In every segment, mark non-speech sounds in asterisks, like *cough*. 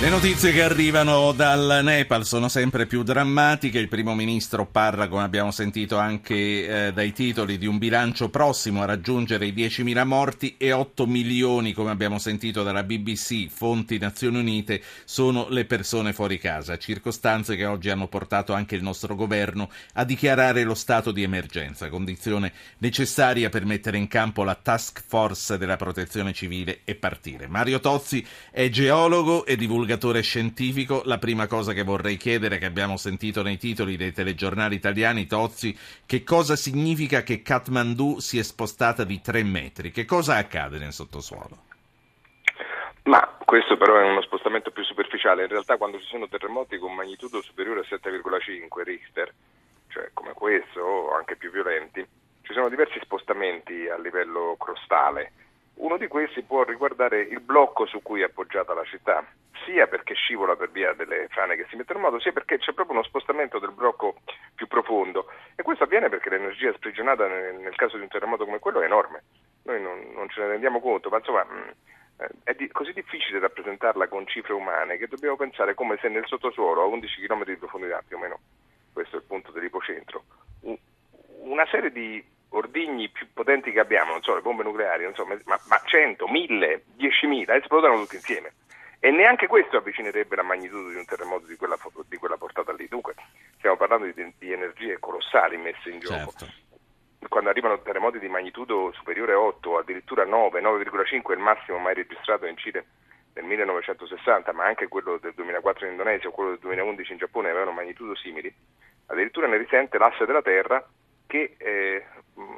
Le notizie che arrivano dal Nepal sono sempre più drammatiche. Il primo ministro parla, come abbiamo sentito anche eh, dai titoli, di un bilancio prossimo a raggiungere i 10.000 morti e 8 milioni, come abbiamo sentito dalla BBC, fonti Nazioni Unite, sono le persone fuori casa. Circostanze che oggi hanno portato anche il nostro governo a dichiarare lo stato di emergenza, condizione necessaria per mettere in campo la task force della protezione civile e partire. Mario Tozzi è geologo e divulgatore divulgatore scientifico, la prima cosa che vorrei chiedere, che abbiamo sentito nei titoli dei telegiornali italiani, Tozzi, che cosa significa che Kathmandu si è spostata di tre metri? Che cosa accade nel sottosuolo? Ma questo però è uno spostamento più superficiale. In realtà quando ci sono terremoti con magnitudo superiore a 7,5 Richter, cioè come questo o anche più violenti, ci sono diversi spostamenti a livello crostale. Uno di questi può riguardare il blocco su cui è appoggiata la città sia perché scivola per via delle frane che si mettono in moto, sia perché c'è proprio uno spostamento del blocco più profondo. E questo avviene perché l'energia sprigionata nel, nel caso di un terremoto come quello è enorme. Noi non, non ce ne rendiamo conto, ma insomma mm, eh, è di, così difficile rappresentarla con cifre umane che dobbiamo pensare come se nel sottosuolo a 11 km di profondità più o meno, questo è il punto dell'ipocentro, un, una serie di ordigni più potenti che abbiamo, non so, le bombe nucleari, so, ma, ma 100, 1000, 10.000 esplodano tutti insieme e neanche questo avvicinerebbe la magnitudo di un terremoto di quella, di quella portata lì. Dunque stiamo parlando di, di, energie colossali messe in gioco. Certo. Quando arrivano terremoti di magnitudo superiore a 8, addirittura 9, 9,5 è il massimo mai registrato in Cile nel 1960, ma anche quello del 2004 in Indonesia o quello del 2011 in Giappone avevano magnitudo simili, addirittura ne risente l'asse della Terra che eh,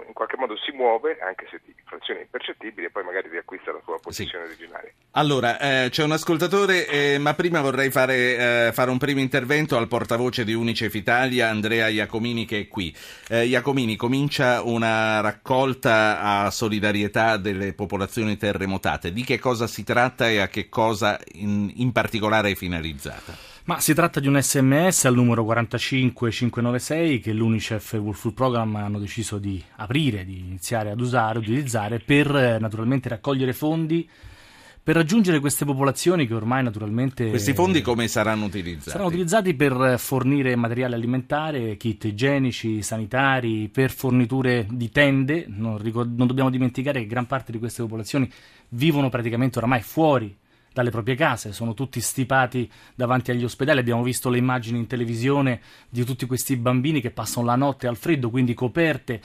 in qualche modo si muove, anche se di frazioni impercettibili, e poi magari riacquista la sua posizione sì. originaria. Allora, eh, c'è un ascoltatore, eh, ma prima vorrei fare, eh, fare, un primo intervento al portavoce di Unicef Italia, Andrea Iacomini, che è qui. Eh, Iacomini, comincia una raccolta a solidarietà delle popolazioni terremotate. Di che cosa si tratta e a che cosa in, in particolare è finalizzata? Ma si tratta di un sms al numero 45596 che l'UNICEF e World Food Program hanno deciso di aprire, di iniziare ad usare, utilizzare per eh, naturalmente raccogliere fondi per raggiungere queste popolazioni che ormai naturalmente... Questi fondi come saranno utilizzati? Saranno utilizzati per fornire materiale alimentare, kit igienici, sanitari, per forniture di tende. Non, non dobbiamo dimenticare che gran parte di queste popolazioni vivono praticamente oramai fuori dalle proprie case, sono tutti stipati davanti agli ospedali, abbiamo visto le immagini in televisione di tutti questi bambini che passano la notte al freddo, quindi coperte,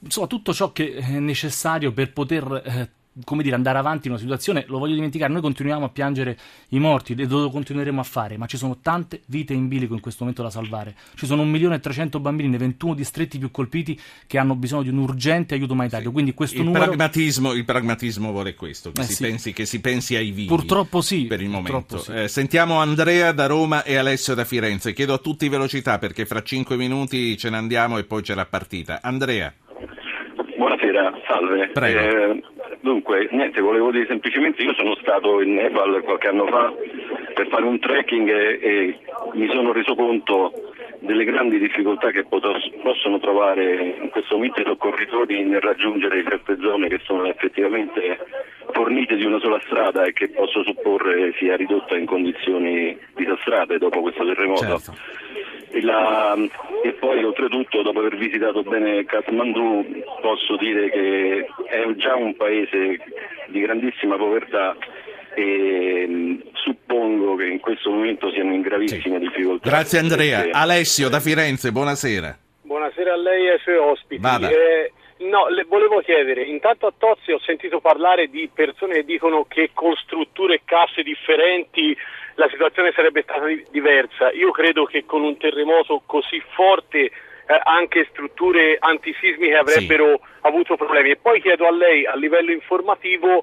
insomma tutto ciò che è necessario per poter eh, come dire, andare avanti in una situazione, lo voglio dimenticare, noi continuiamo a piangere i morti e lo continueremo a fare, ma ci sono tante vite in bilico in questo momento da salvare. Ci sono 1.300.000 bambini nei 21 distretti più colpiti che hanno bisogno di un urgente aiuto umanitario. Sì. Quindi questo il, numero... pragmatismo, il pragmatismo vuole questo, che, eh si sì. pensi, che, si pensi, ai vivi. Purtroppo sì. Per il momento. Sì. Eh, sentiamo Andrea da Roma e Alessio da Firenze. Chiedo a tutti velocità perché fra 5 minuti ce ne andiamo e poi c'è la partita. Andrea. Buonasera, salve. Prego. Eh, Dunque, niente, volevo dire semplicemente, io sono stato in Nepal qualche anno fa per fare un trekking e, e mi sono reso conto delle grandi difficoltà che potos- possono trovare in questo momento i soccorritori nel raggiungere certe zone che sono effettivamente fornite di una sola strada e che posso supporre sia ridotta in condizioni disastrate dopo questo terremoto. Certo. E, la, e, poi oltretutto dopo aver visitato bene Kathmandu posso dire che è già un paese di grandissima povertà e mm, suppongo che in questo momento siano in gravissime sì. difficoltà. Grazie Andrea. Alessio da Firenze, buonasera. Buonasera a lei e ai suoi ospiti. Eh, no, le volevo chiedere, intanto a Tozzi ho sentito parlare di persone che dicono che con strutture e casse differenti la situazione sarebbe stata diversa. Io credo che con un terremoto così forte eh, anche strutture antisismiche avrebbero sì. avuto problemi. E poi chiedo a lei a livello informativo,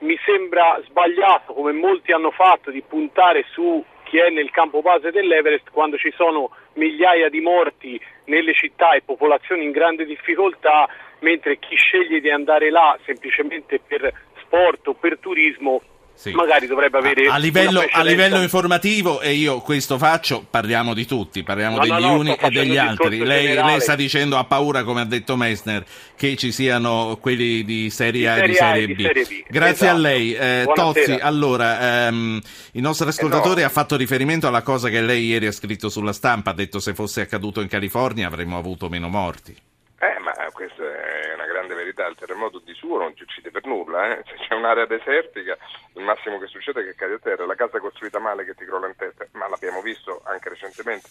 mi sembra sbagliato, come molti hanno fatto, di puntare su chi è nel campo base dell'Everest quando ci sono migliaia di morti nelle città e popolazioni in grande difficoltà, mentre chi sceglie di andare là semplicemente per sport o per turismo sì. magari dovrebbe avere... A, a, livello, a, livello, informativo, e io questo faccio, parliamo di tutti, parliamo no, degli no, no, uni e degli altri. Lei, lei, sta dicendo ha paura, come ha detto Messner, che ci siano quelli di Serie A e di Serie, B. Serie B. Grazie esatto. a lei. Eh, Tozzi, allora, ehm, il nostro ascoltatore eh ha fatto riferimento alla cosa che lei ieri ha scritto sulla stampa, ha detto se fosse accaduto in California avremmo avuto meno morti. Eh, ma grande verità, il terremoto di suo non ci uccide per nulla, eh? se c'è un'area desertica il massimo che succede è che cade a terra, la casa costruita male che ti crolla in testa, ma l'abbiamo visto anche recentemente,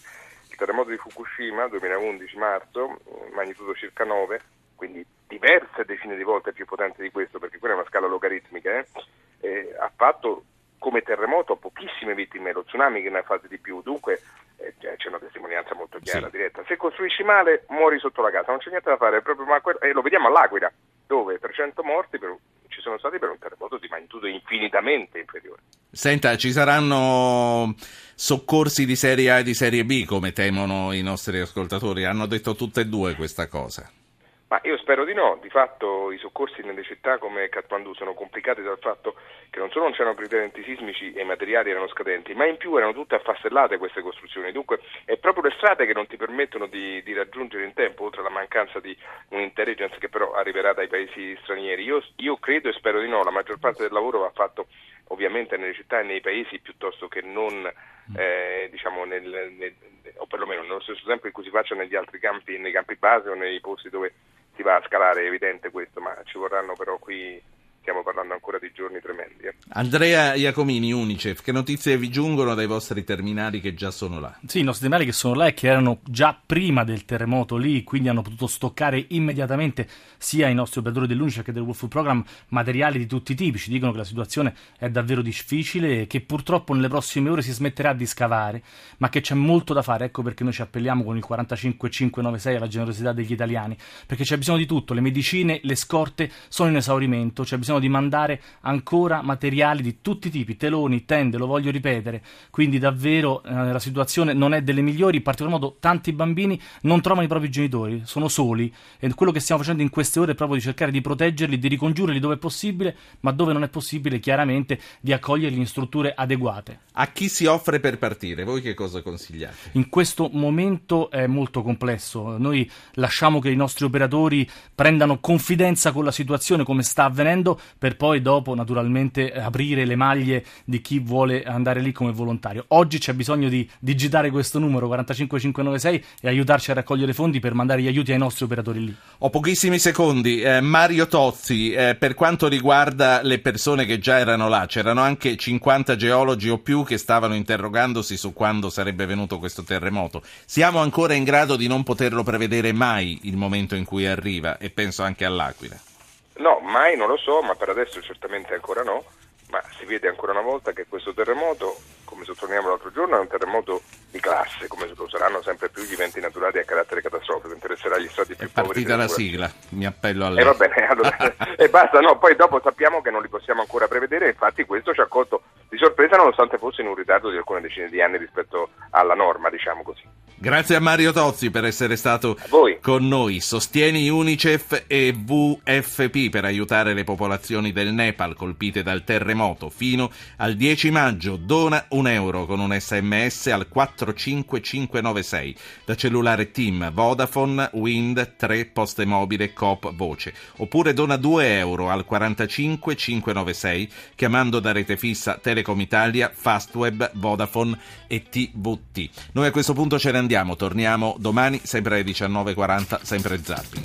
il terremoto di Fukushima 2011 marzo, magnitudo circa 9, quindi diverse decine di volte più potente di questo, perché quella è una scala logaritmica, eh? Eh, ha fatto come terremoto pochissime vittime, lo tsunami che ne ha fatte di più, dunque eh, c'è una testimonianza molto chiara, sì. diretta. Se costruisci male muori sotto la casa, non c'è niente da fare, proprio, ma que- lo vediamo all'Aquila, dove 300 morti per, ci sono stati per un terremoto di magnitudo infinitamente inferiore. Senta, ci saranno soccorsi di serie A e di serie B, come temono i nostri ascoltatori? Hanno detto tutte e due questa cosa. Ma io spero di no, di fatto i soccorsi nelle città come Kathmandu sono complicati dal fatto che non solo non c'erano precedenti sismici e i materiali erano scadenti, ma in più erano tutte affastellate queste costruzioni, dunque è proprio le strade che non ti permettono di, di raggiungere in tempo, oltre alla mancanza di un'intelligence che però arriverà dai paesi stranieri. Io, io credo e spero di no, la maggior parte del lavoro va fatto ovviamente nelle città e nei paesi piuttosto che non eh, diciamo nel, nel, o perlomeno nello stesso tempo in cui si faccia negli altri campi, nei campi base o nei posti dove si va a scalare, è evidente questo, ma ci vorranno però qui stiamo parlando ancora di giorni tremendi. Eh. Andrea Iacomini, Unicef, che notizie vi giungono dai vostri terminali che già sono là? Sì, i nostri terminali che sono là e che erano già prima del terremoto lì, quindi hanno potuto stoccare immediatamente sia i nostri operatori dell'Unicef che del World Food Program materiali di tutti i tipi. Ci dicono che la situazione è davvero difficile e che purtroppo nelle prossime ore si smetterà di scavare, ma che c'è molto da fare. Ecco perché noi ci appelliamo con il 45596 alla generosità degli italiani, perché c'è bisogno di tutto, le medicine, le scorte sono in esaurimento, c'è bisogno di mandare ancora materiali di tutti i tipi, teloni, tende, lo voglio ripetere. Quindi davvero eh, la situazione non è delle migliori, in particolar modo tanti bambini non trovano i propri genitori, sono soli e quello che stiamo facendo in queste ore è proprio di cercare di proteggerli, di ricongiurli dove è possibile, ma dove non è possibile chiaramente di accoglierli in strutture adeguate. A chi si offre per partire? Voi che cosa consigliate? In questo momento è molto complesso. Noi lasciamo che i nostri operatori prendano confidenza con la situazione come sta avvenendo per poi dopo naturalmente aprire le maglie di chi vuole andare lì come volontario. Oggi c'è bisogno di digitare questo numero 45596 e aiutarci a raccogliere fondi per mandare gli aiuti ai nostri operatori lì. Ho pochissimi secondi. Eh, Mario Tozzi, eh, per quanto riguarda le persone che già erano là, c'erano anche 50 geologi o più che stavano interrogandosi su quando sarebbe venuto questo terremoto. Siamo ancora in grado di non poterlo prevedere mai il momento in cui arriva e penso anche all'Aquila. No, mai non lo so, ma per adesso certamente ancora no, ma si vede ancora una volta che questo terremoto, come sottolineavo l'altro giorno, è un terremoto di classe, come lo saranno sempre più gli eventi naturali a carattere catastrofico, interesserà gli stati più è poveri. È partita la sigla, mi appello a lei. E eh, va bene, allora, *laughs* e basta, no, poi dopo sappiamo che non li possiamo ancora prevedere, infatti questo ci ha colto di sorpresa nonostante fosse in un ritardo di alcune decine di anni rispetto alla norma, diciamo così. Grazie a Mario Tozzi per essere stato con noi. Sostieni Unicef e VFP per aiutare le popolazioni del Nepal colpite dal terremoto. Fino al 10 maggio dona un euro con un sms al 45596 da cellulare Team, Vodafone, Wind, 3, Poste Mobile, Coop, Voce. Oppure dona 2 euro al 45596 chiamando da rete fissa Telecom Italia, Fastweb, Vodafone e TVT. Noi a questo punto ce ne andiamo, torniamo domani sempre alle 19.40, sempre Zapping.